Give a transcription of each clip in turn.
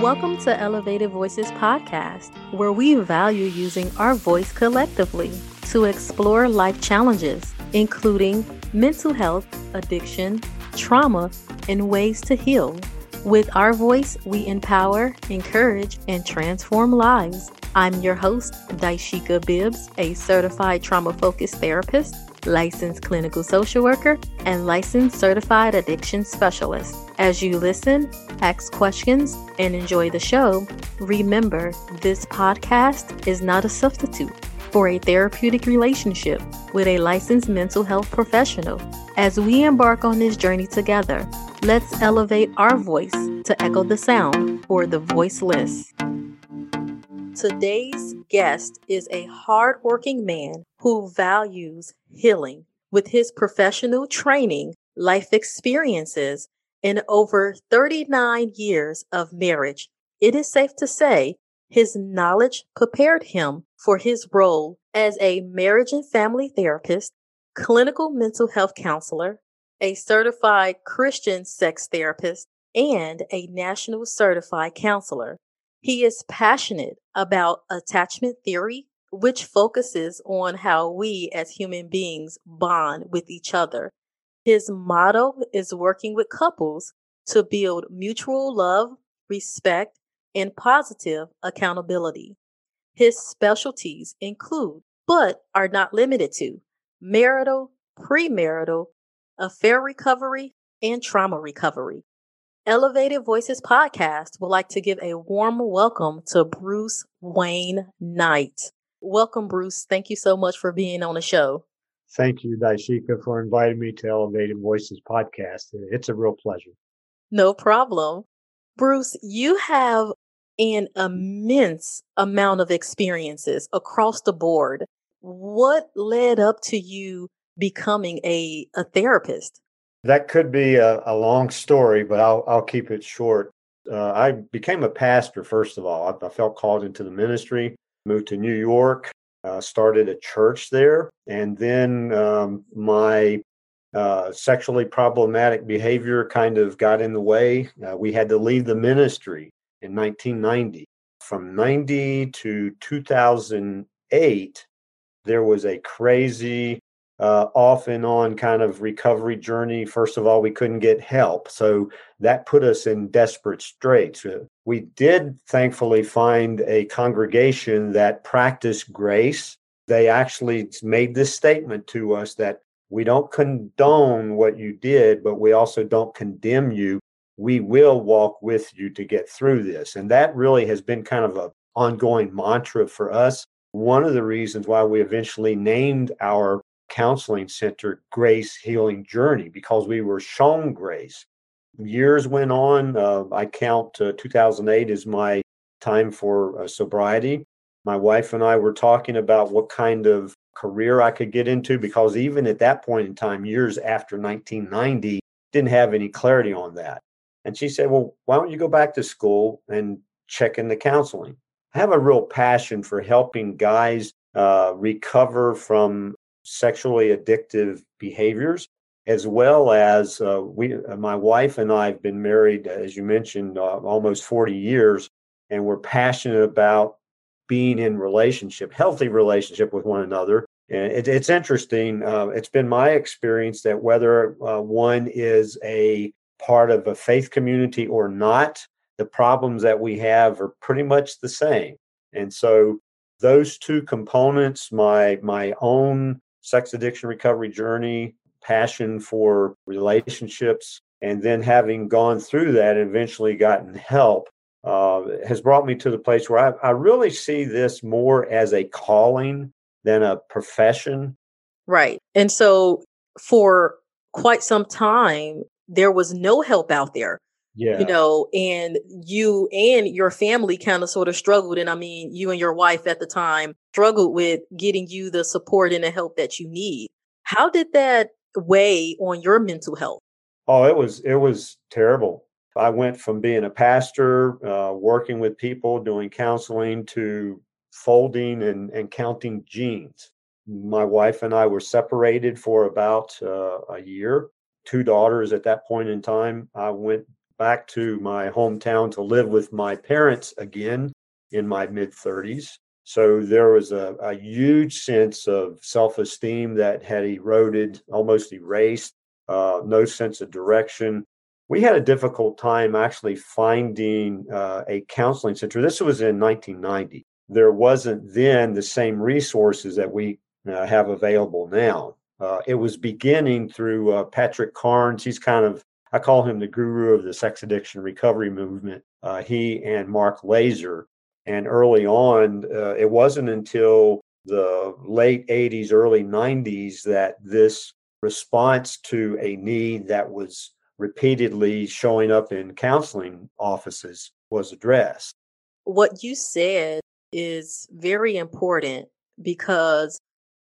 Welcome to Elevated Voices Podcast, where we value using our voice collectively to explore life challenges, including mental health, addiction, trauma, and ways to heal. With our voice, we empower, encourage, and transform lives. I'm your host, Dysheka Bibbs, a certified trauma focused therapist, licensed clinical social worker, and licensed certified addiction specialist. As you listen, ask questions, and enjoy the show, remember this podcast is not a substitute for a therapeutic relationship with a licensed mental health professional. As we embark on this journey together, let's elevate our voice to echo the sound for the voiceless. Today's guest is a hardworking man who values healing. With his professional training, life experiences, and over 39 years of marriage, it is safe to say his knowledge prepared him for his role as a marriage and family therapist, clinical mental health counselor, a certified Christian sex therapist, and a national certified counselor. He is passionate about attachment theory, which focuses on how we as human beings bond with each other. His motto is working with couples to build mutual love, respect, and positive accountability. His specialties include, but are not limited to, marital, premarital, affair recovery, and trauma recovery. Elevated Voices Podcast would like to give a warm welcome to Bruce Wayne Knight. Welcome, Bruce. Thank you so much for being on the show. Thank you, Dysheka, for inviting me to Elevated Voices Podcast. It's a real pleasure. No problem. Bruce, you have an immense amount of experiences across the board. What led up to you becoming a, a therapist? That could be a, a long story, but I'll, I'll keep it short. Uh, I became a pastor, first of all. I, I, felt called into the ministry, moved to New York, uh, started a church there, and then um, my uh, sexually problematic behavior kind of got in the way. Uh, we had to leave the ministry in 1990. From 90 to 2008, there was a crazy uh, off and on kind of recovery journey. First of all, we couldn't get help. So that put us in desperate straits. Uh, we did thankfully find a congregation that practiced grace. They actually made this statement to us that we don't condone what you did, but we also don't condemn you. We will walk with you to get through this. And that really has been kind of an ongoing mantra for us. One of the reasons why we eventually named our counseling center Grace Healing Journey because we were shown grace. Years went on. Uh, I count uh, 2008 as my time for uh, sobriety. My wife and I were talking about what kind of career I could get into because even at that point in time, years after 1990, didn't have any clarity on that. And she said, Well, why don't you go back to school and check in the counseling? I have a real passion for helping guys uh, recover from sexually addictive behaviors, as well as uh, we, uh, my wife and I have been married, as you mentioned, uh, almost 40 years, and we're passionate about being in relationship, healthy relationship with one another. And it, it's interesting. Uh, it's been my experience that whether uh, one is a part of a faith community or not, the problems that we have are pretty much the same. And so those two components, my my own sex addiction recovery journey, passion for relationships, and then having gone through that and eventually gotten help uh, has brought me to the place where I, I really see this more as a calling than a profession. Right. And so for quite some time, there was no help out there. Yeah. You know, and you and your family kind of sort of struggled. And I mean, you and your wife at the time struggled with getting you the support and the help that you need. How did that weigh on your mental health? Oh, it was it was terrible. I went from being a pastor, uh, working with people, doing counseling, to folding and, and counting jeans. My wife and I were separated for about uh, a year. Two daughters at that point in time. I went back to my hometown to live with my parents again in my mid 30s. So there was a, a huge sense of self esteem that had eroded, almost erased, uh, no sense of direction. We had a difficult time actually finding uh, a counseling center. This was in 1990. There wasn't then the same resources that we uh, have available now. Uh, it was beginning through uh, Patrick Carnes. He's kind of, I call him the guru of the sex addiction recovery movement. Uh, he and Mark Laaser. And early on, uh, it wasn't until the late 80s, early 90s that this response to a need that was repeatedly showing up in counseling offices was addressed. What you said is very important because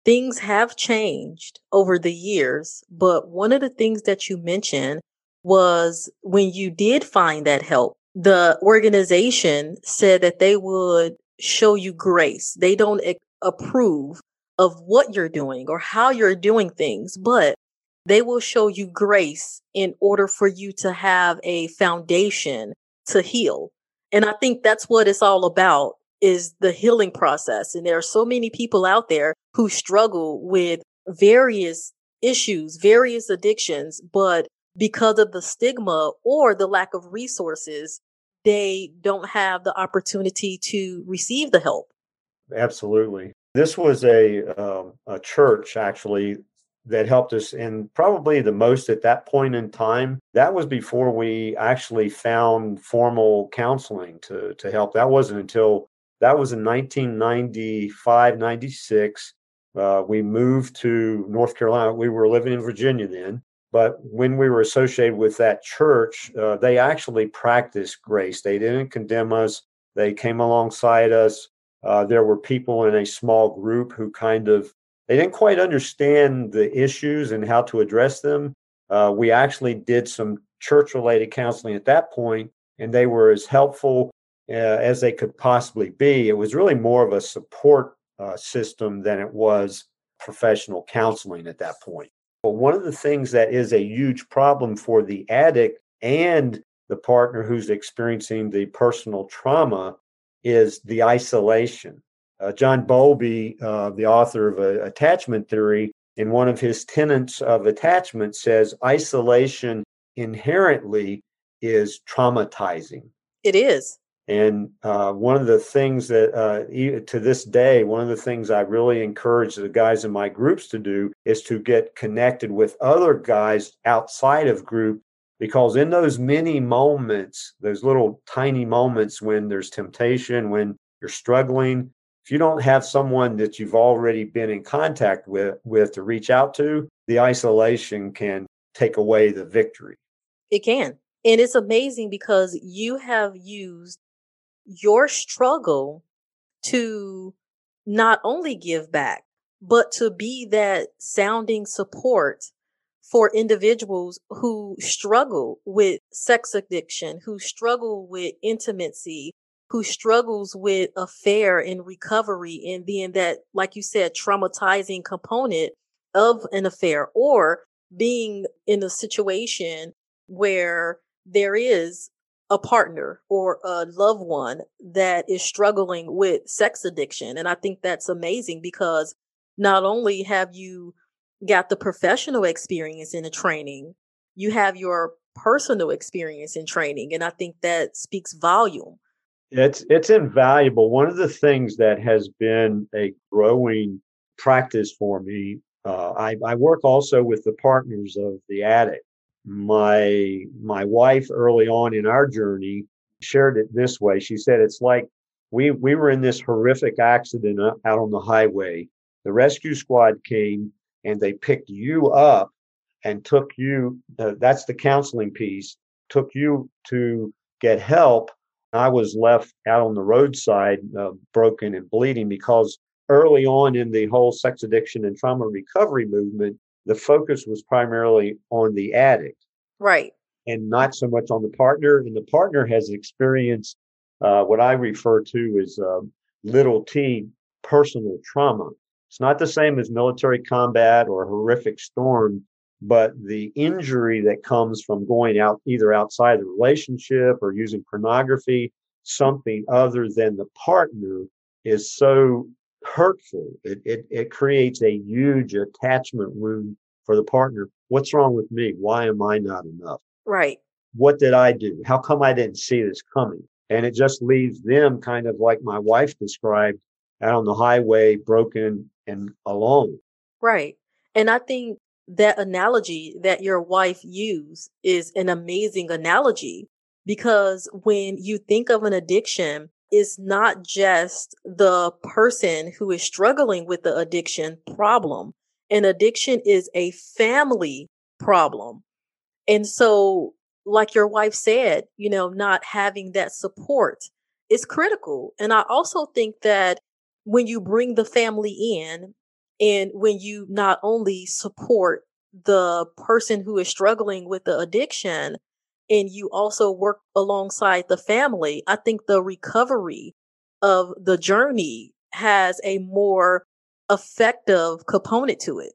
things have changed over the years. But one of the things that you mentioned was when you did find that help, the organization said that they would show you grace. They don't approve of what you're doing or how you're doing things, but they will show you grace in order for you to have a foundation to heal. And I think that's what it's all about is the healing process. And there are so many people out there who struggle with various issues, various addictions, but because of the stigma or the lack of resources, they don't have the opportunity to receive the help. Absolutely. This was a, um, a church actually that helped us and probably the most at that point in time that was before we actually found formal counseling to to help that wasn't until that was in 1995, 96. Uh, we moved to North Carolina. We were living in Virginia then. But when we were associated with that church, uh, they actually practiced grace. They didn't condemn us, they came alongside us. Uh, there were people in a small group who kind of they didn't quite understand the issues and how to address them. Uh, we actually did some church related counseling at that point, and they were as helpful uh, as they could possibly be. It was really more of a support uh, system than it was professional counseling at that point. But one of the things that is a huge problem for the addict and the partner who's experiencing the personal trauma is the isolation. Uh, John Bowlby, uh, the author of uh, Attachment Theory, in one of his tenets of attachment, says isolation inherently is traumatizing. It is. And uh, one of the things that, uh, to this day, one of the things I really encourage the guys in my groups to do is to get connected with other guys outside of group. Because in those many moments, those little tiny moments when there's temptation, when you're struggling, if you don't have someone that you've already been in contact with, with to reach out to, the isolation can take away the victory. It can. And it's amazing because you have used your struggle to not only give back, but to be that sounding support for individuals who struggle with sex addiction, who struggle with intimacy, who struggles with affair and recovery and being that, like you said, traumatizing component of an affair or being in a situation where there is a partner or a loved one that is struggling with sex addiction. And I think that's amazing because not only have you got the professional experience in the training, you have your personal experience in training. And I think that speaks volume. It's it's invaluable. One of the things that has been a growing practice for me, uh, I, I work also with the partners of the addict my my wife early on in our journey shared it this way. She said it's like we we were in this horrific accident out on the highway. The rescue squad came and they picked you up and took you uh, that's the counseling piece took you to get help. I was left out on the roadside uh, broken and bleeding because early on in the whole sex addiction and trauma recovery movement the focus was primarily on the addict. Right. And not so much on the partner. And the partner has experienced uh, what I refer to as uh, little t personal trauma. It's not the same as military combat or a horrific storm, but the injury that comes from going out either outside the relationship or using pornography, something other than the partner is so hurtful. It, it, it creates a huge attachment wound for the partner. What's wrong with me? Why am I not enough? Right. What did I do? How come I didn't see this coming? And it just leaves them kind of like my wife described out on the highway, broken and alone. Right. And I think that analogy that your wife used is an amazing analogy because when you think of an addiction, it's not just the person who is struggling with the addiction problem. An addiction is a family problem. And so, like your wife said, you know, not having that support is critical. And I also think that when you bring the family in and when you not only support the person who is struggling with the addiction and you also work alongside the family, I think the recovery of the journey has a more effective component to it.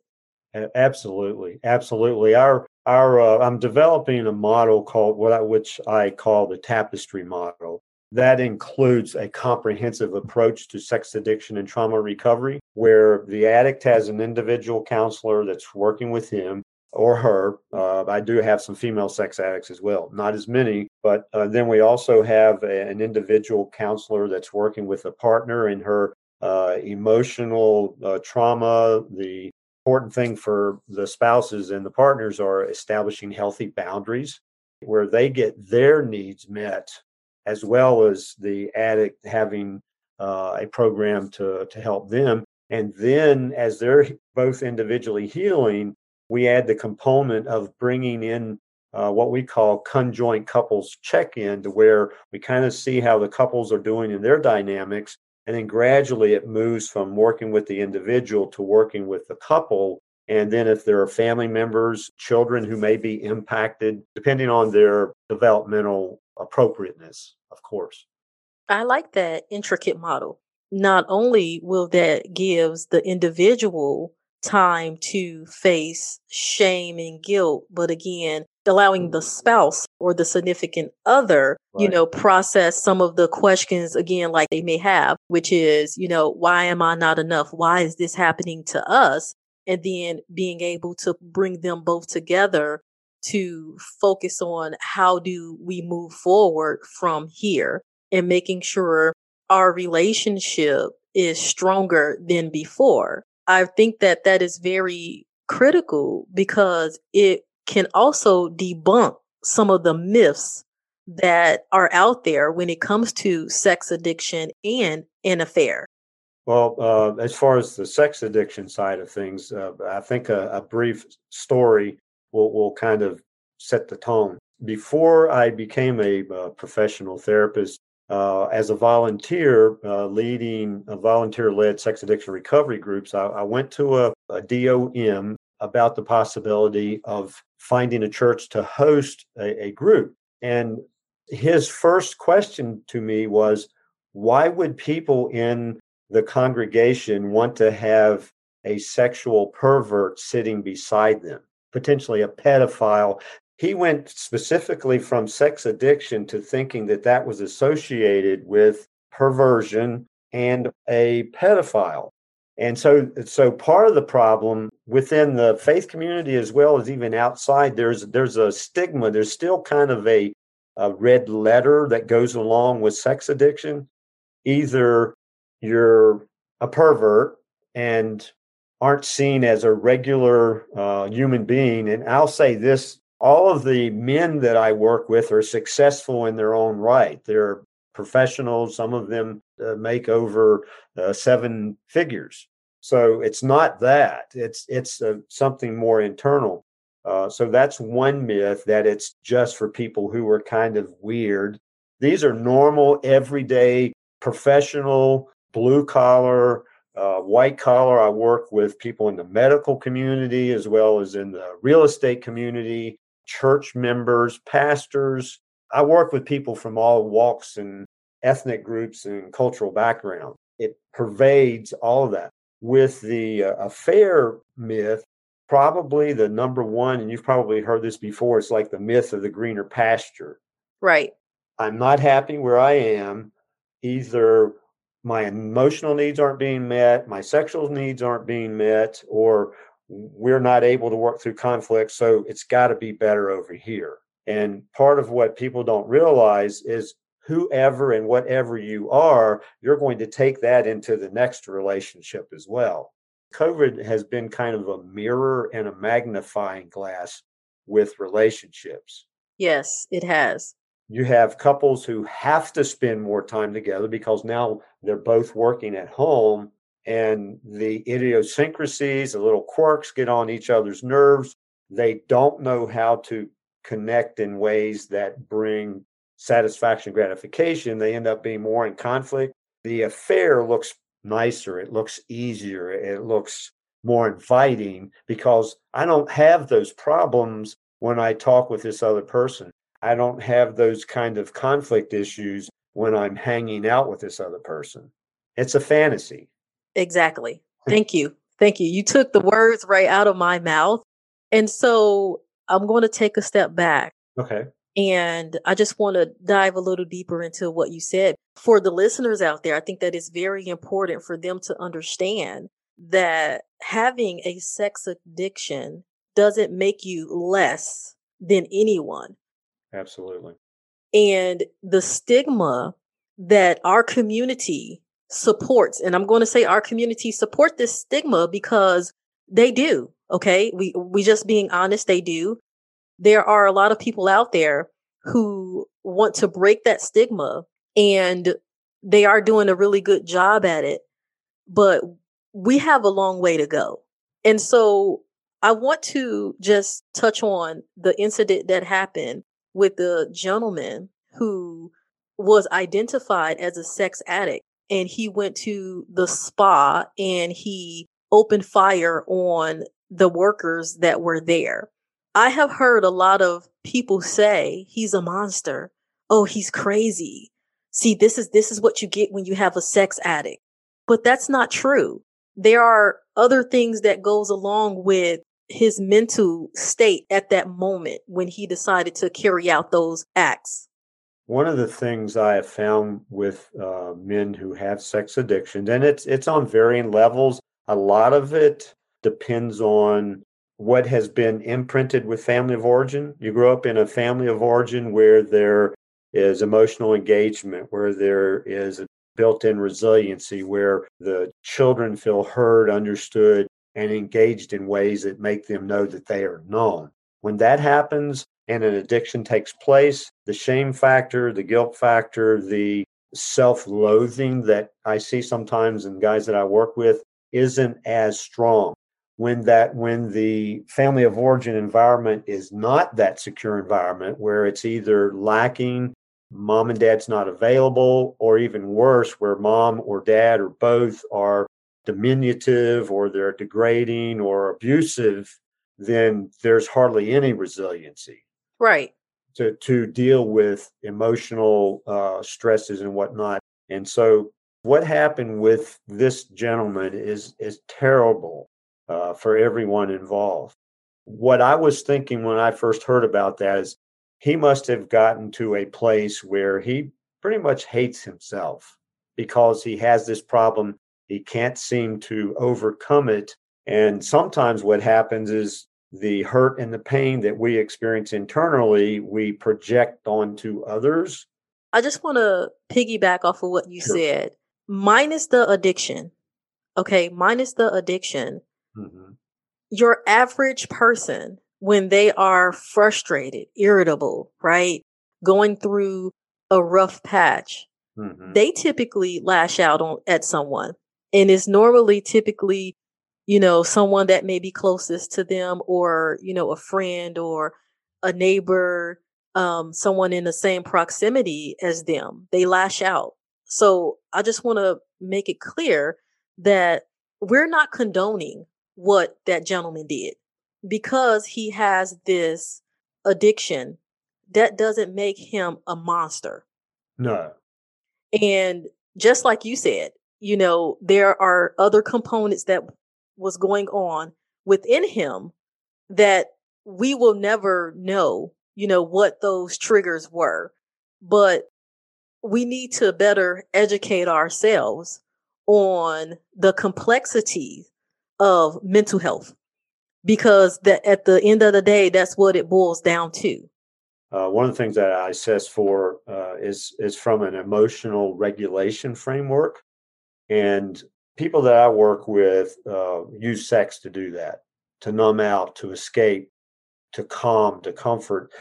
Absolutely, absolutely. Our our uh, I'm developing a model called what which I call the tapestry model, that includes a comprehensive approach to sex addiction and trauma recovery, where the addict has an individual counselor that's working with him or her. Uh, I do have some female sex addicts as well, not as many, but uh, then we also have a, an individual counselor that's working with a partner in her uh, emotional uh, trauma. The important thing for the spouses and the partners are establishing healthy boundaries where they get their needs met as well as the addict having uh, a program to, to help them. And then, as they're both individually healing, we add the component of bringing in uh, what we call conjoint couples check in, to where we kind of see how the couples are doing in their dynamics. And then gradually it moves from working with the individual to working with the couple. And then, if there are family members, children who may be impacted, depending on their developmental appropriateness, of course. I like that intricate model. Not only will that gives the individual time to face shame and guilt, but again, allowing the mm-hmm. spouse or the significant other, right. you know, process some of the questions again, like they may have, which is, you know, why am I not enough? Why is this happening to us? And then being able to bring them both together to focus on how do we move forward from here and making sure our relationship is stronger than before. I think that that is very critical because it can also debunk some of the myths that are out there when it comes to sex addiction and an affair. Well, uh, as far as the sex addiction side of things, uh, I think a, a, brief story will, will kind of set the tone. Before I became a, uh, professional therapist, uh, as a volunteer uh, leading a volunteer led sex addiction recovery groups, I, I went to a, a, DOM about the possibility of finding a church to host a, a group. And his first question to me was, why would people in the congregation want to have a sexual pervert sitting beside them? potentially a pedophile he went specifically from sex addiction to thinking that that was associated with perversion and a pedophile. And so, so part of the problem within the faith community, as well as even outside, there's there's a stigma. There's still kind of a, a red letter that goes along with sex addiction. Either you're a pervert and aren't seen as a regular uh, human being, and I'll say this all of the men that I work with are successful in their own right. They're professionals. Some of them uh, make over uh, seven figures. So it's not that. It's it's uh, something more internal. Uh, so that's one myth that it's just for people who are kind of weird. These are normal, everyday, professional, blue collar, uh, white collar. I work with people in the medical community as well as in the real estate community church members, pastors. I work with people from all walks and ethnic groups and cultural background. It pervades all of that. With the uh, affair myth, probably the number one, and you've probably heard this before. It's like the myth of the greener pasture. Right. I'm not happy where I am. Either my emotional needs aren't being met, my sexual needs aren't being met, or we're not able to work through conflict. So it's got to be better over here. And part of what people don't realize is whoever and whatever you are, you're going to take that into the next relationship as well. COVID has been kind of a mirror and a magnifying glass with relationships. Yes, it has. You have couples who have to spend more time together because now they're both working at home and the idiosyncrasies, the little quirks get on each other's nerves. They don't know how to connect in ways that bring satisfaction, gratification. They end up being more in conflict. The affair looks nicer, it looks easier, it looks more inviting because I don't have those problems when I talk with this other person. I don't have those kind of conflict issues when I'm hanging out with this other person. It's a fantasy. Exactly. Thank you. Thank you. You took the words right out of my mouth. And so I'm going to take a step back. Okay. And I just want to dive a little deeper into what you said. For the listeners out there, I think that it's very important for them to understand that having a sex addiction doesn't make you less than anyone. Absolutely. And the stigma that our community supports, and I'm going to say our community support this stigma because they do. Okay. We, we just being honest, they do there are a lot of people out there who want to break that stigma and they are doing a really good job at it. But we have a long way to go. And so I want to just touch on the incident that happened with the gentleman who was identified as a sex addict and he went to the spa and he opened fire on the workers that were there. I have heard a lot of people say he's a monster. Oh, he's crazy. See, this is this is what you get when you have a sex addict. But that's not true. There are other things that goes along with his mental state at that moment when he decided to carry out those acts. One of the things I have found with uh, men who have sex addictions, and it's it's on varying levels. A lot of it depends on what has been imprinted with family of origin. You grow up in a family of origin where there is emotional engagement, where there is a built in resiliency, where the children feel heard, understood, and engaged in ways that make them know that they are known. When that happens and an addiction takes place, the shame factor, the guilt factor, the self loathing that I see sometimes in guys that I work with isn't as strong. When that when the family of origin environment is not that secure environment where it's either lacking mom and dad's not available or even worse where mom or dad or both are diminutive or they're degrading or abusive then there's hardly any resiliency right to to deal with emotional uh, stresses and whatnot and so what happened with this gentleman is is terrible uh, for everyone involved. What I was thinking when I first heard about that is he must have gotten to a place where he pretty much hates himself because he has this problem. He can't seem to overcome it. And sometimes what happens is the hurt and the pain that we experience internally, we project onto others. I just want to piggyback off of what you sure. said. Minus the addiction. Okay, minus the addiction. Mm-hmm. Your average person, when they are frustrated, irritable, right? Going through a rough patch, mm-hmm. they typically lash out on at someone. And it's normally typically, you know, someone that may be closest to them or, you know, a friend or a neighbor, um, someone in the same proximity as them. They lash out. So I just want to make it clear that we're not condoning what that gentleman did because he has this addiction that doesn't make him a monster no and just like you said you know there are other components that was going on within him that we will never know, you know, what those triggers were, but we need to better educate ourselves on the complexity of mental health because that at the end of the day that's what it boils down to. Uh, one of the things that i assess for uh, is is from an emotional regulation framework. And people that i work with uh, use sex to do that to numb out to escape to calm to comfort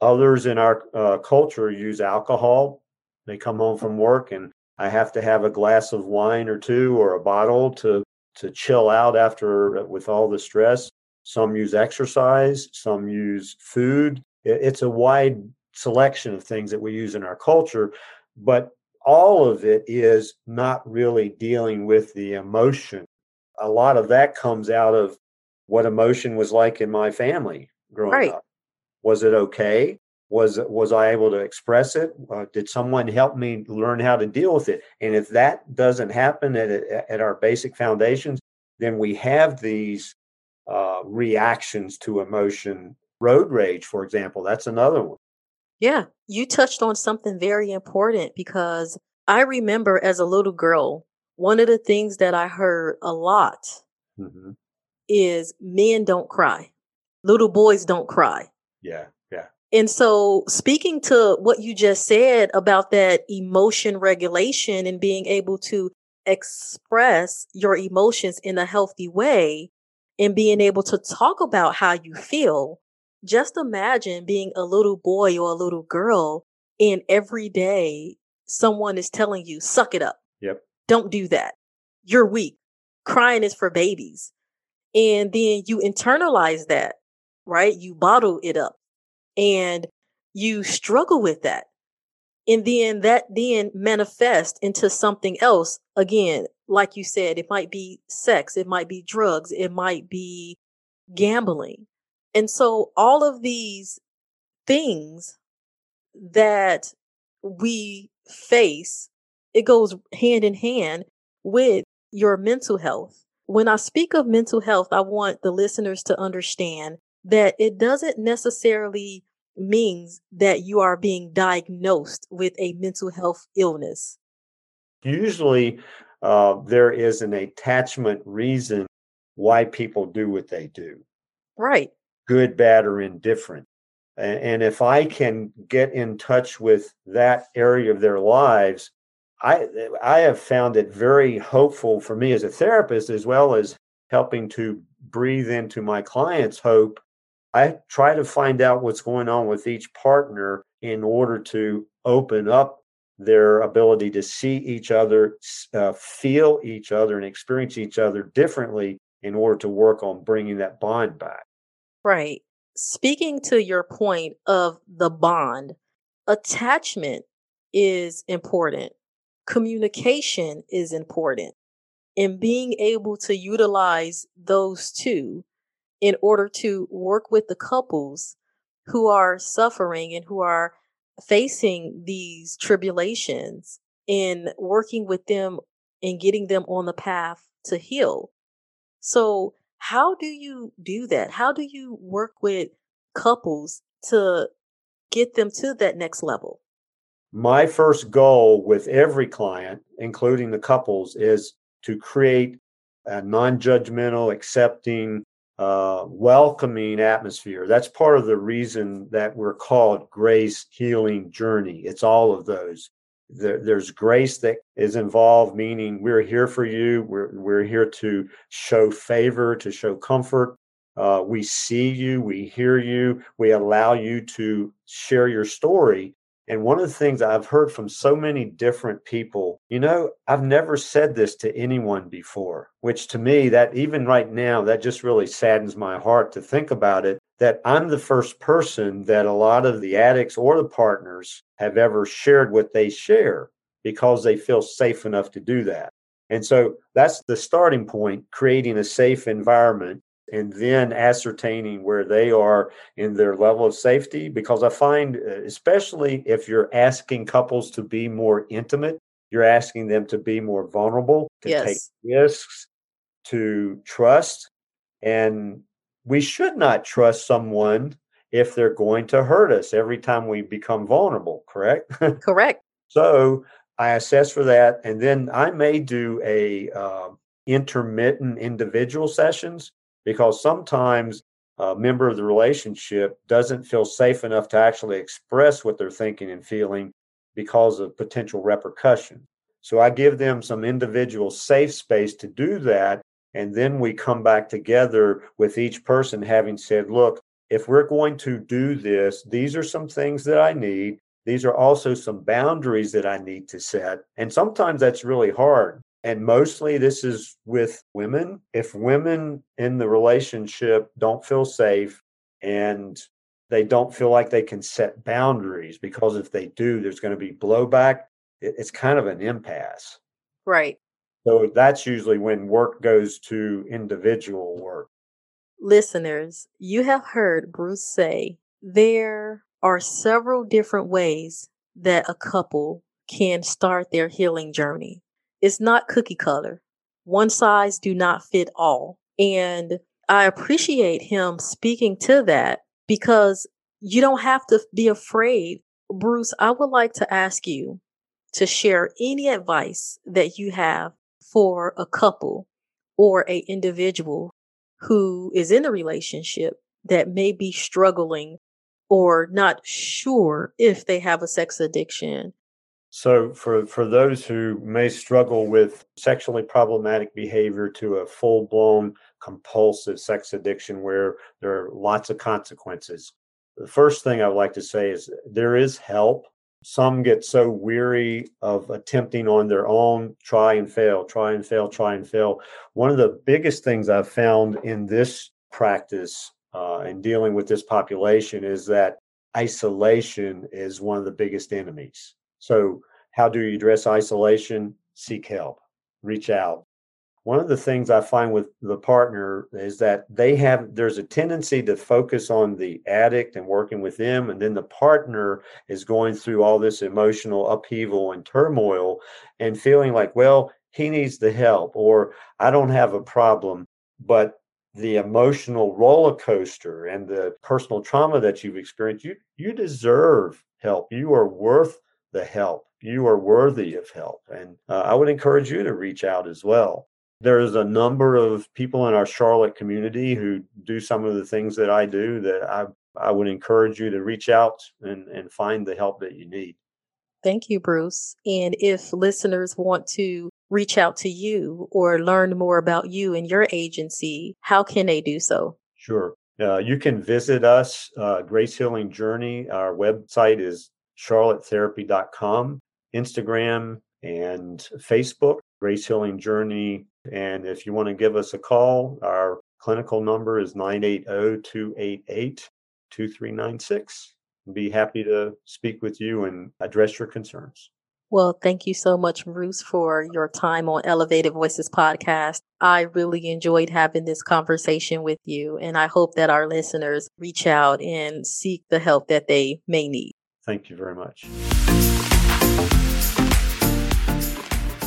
others in our uh, culture use alcohol they come home from work and I have to have a glass of wine or two or a bottle to to chill out after uh, with all the stress. Some use exercise, some use food. It's a wide selection of things that we use in our culture, but all of it is not really dealing with the emotion. A lot of that comes out of what emotion was like in my family growing right. up. Was it okay? was was i able to express it uh, did someone help me learn how to deal with it and if that doesn't happen at, at our basic foundations then we have these uh, reactions to emotion road rage for example that's another one yeah you touched on something very important because i remember as a little girl one of the things that i heard a lot mm-hmm. is men don't cry little boys don't cry yeah yeah. and so, speaking to what you just said about that emotion regulation and being able to express your emotions in a healthy way and being able to talk about how you feel, just imagine being a little boy or a little girl and every day someone is telling you, suck it up. Yep. Don't do that. You're weak. Crying is for babies. And then you internalize that, right? You bottle it up and you struggle with that and then that then manifest into something else again like you said it might be sex it might be drugs it might be gambling and so all of these things that we face it goes hand in hand with your mental health when i speak of mental health i want the listeners to understand that it doesn't necessarily means that you are being diagnosed with a mental health illness. Usually, uh, there is an attachment reason why people do what they do. Right. Good, bad, or indifferent. And if I can get in touch with that area of their lives, I I have found it very hopeful for me as a therapist, as well as helping to breathe into my clients' hope I try to find out what's going on with each partner in order to open up their ability to see each other, uh, feel each other, and experience each other differently in order to work on bringing that bond back. Right. Speaking to your point of the bond, attachment is important, communication is important, and being able to utilize those two in order to work with the couples who are suffering and who are facing these tribulations and working with them and getting them on the path to heal. So, how do you do that? How do you work with couples to get them to that next level? My first goal with every client, including the couples, is to create a non judgmental, accepting, uh, welcoming atmosphere. That's part of the reason that we're called Grace Healing Journey. It's all of those. There, there's grace that is involved, meaning we're here for you. We're, we're here to show favor, to show comfort. Uh, we see you, we hear you, we allow you to share your story. And one of the things I've heard from so many different people, you know, I've never said this to anyone before, which to me, that even right now, that just really saddens my heart to think about it. That I'm the first person that a lot of the addicts or the partners have ever shared what they share because they feel safe enough to do that. And so that's the starting point, creating a safe environment and then ascertaining where they are in their level of safety. Because I find, uh, especially if you're asking couples to be more intimate, you're asking them to be more vulnerable, to yes. take risks, to trust. And we should not trust someone if they're going to hurt us every time we become vulnerable, correct? Correct. so I assess for that, and then I may do a uh, intermittent individual sessions because sometimes a member of the relationship doesn't feel safe enough to actually express what they're thinking and feeling because of potential repercussion. So I give them some individual safe space to do that. And then we come back together with each person having said, look, if we're going to do this, these are some things that I need. These are also some boundaries that I need to set. And sometimes that's really hard. And mostly this is with women. If women in the relationship don't feel safe and they don't feel like they can set boundaries, because if they do, there's going to be blowback, it's kind of an impasse. Right. So that's usually when work goes to individual work. Listeners, you have heard Bruce say there are several different ways that a couple can start their healing journey. It's not cookie cutter. One size do not fit all. And I appreciate him speaking to that because you don't have to be afraid. Bruce, I would like to ask you to share any advice that you have for a couple or a individual who is in a relationship that may be struggling or not sure if they have a sex addiction. So for for those who may struggle with sexually problematic behavior to a full-blown compulsive sex addiction where there are lots of consequences. The first thing I would like to say is there is help. Some get so weary of attempting on their own, try and fail, try and fail, try and fail. One of the biggest things I've found in this practice uh, and dealing with this population is that isolation is one of the biggest enemies. So, how do you address isolation? Seek help, reach out. One of the things I find with the partner is that they have, there's a tendency to focus on the addict and working with them. And then the partner is going through all this emotional upheaval and turmoil and feeling like, well, he needs the help or I don't have a problem. But the emotional roller coaster and the personal trauma that you've experienced, you you deserve help. You are worth the help. You are worthy of help, and uh, I would encourage you to reach out as well. There's a number of people in our Charlotte community who do some of the things that I do. That I I would encourage you to reach out and and find the help that you need. Thank you, Bruce. And if listeners want to reach out to you or learn more about you and your agency, how can they do so? Sure. Uh, you can visit us, uh, Grace Healing Journey. Our website is charlottetherapy.com, Instagram, and Facebook, Grace Healing Journey. And if you want to give us a call, our clinical number is 980 288 2396. Be happy to speak with you and address your concerns. Well, thank you so much, Bruce, for your time on Elevated Voices podcast. I really enjoyed having this conversation with you, and I hope that our listeners reach out and seek the help that they may need. Thank you very much.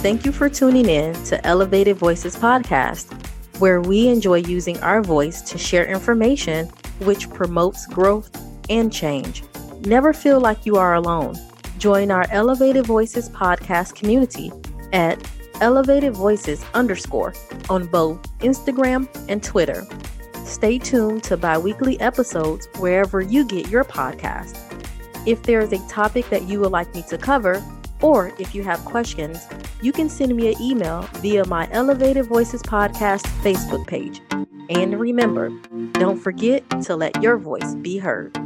Thank you for tuning in to Elevated Voices podcast, where we enjoy using our voice to share information which promotes growth and change. Never feel like you are alone. Join our Elevated Voices podcast community at Elevated Voices underscore on both Instagram and Twitter. Stay tuned to bi weekly episodes wherever you get your podcast. If there is a topic that you would like me to cover, or if you have questions, you can send me an email via my Elevated Voices Podcast Facebook page. And remember, don't forget to let your voice be heard.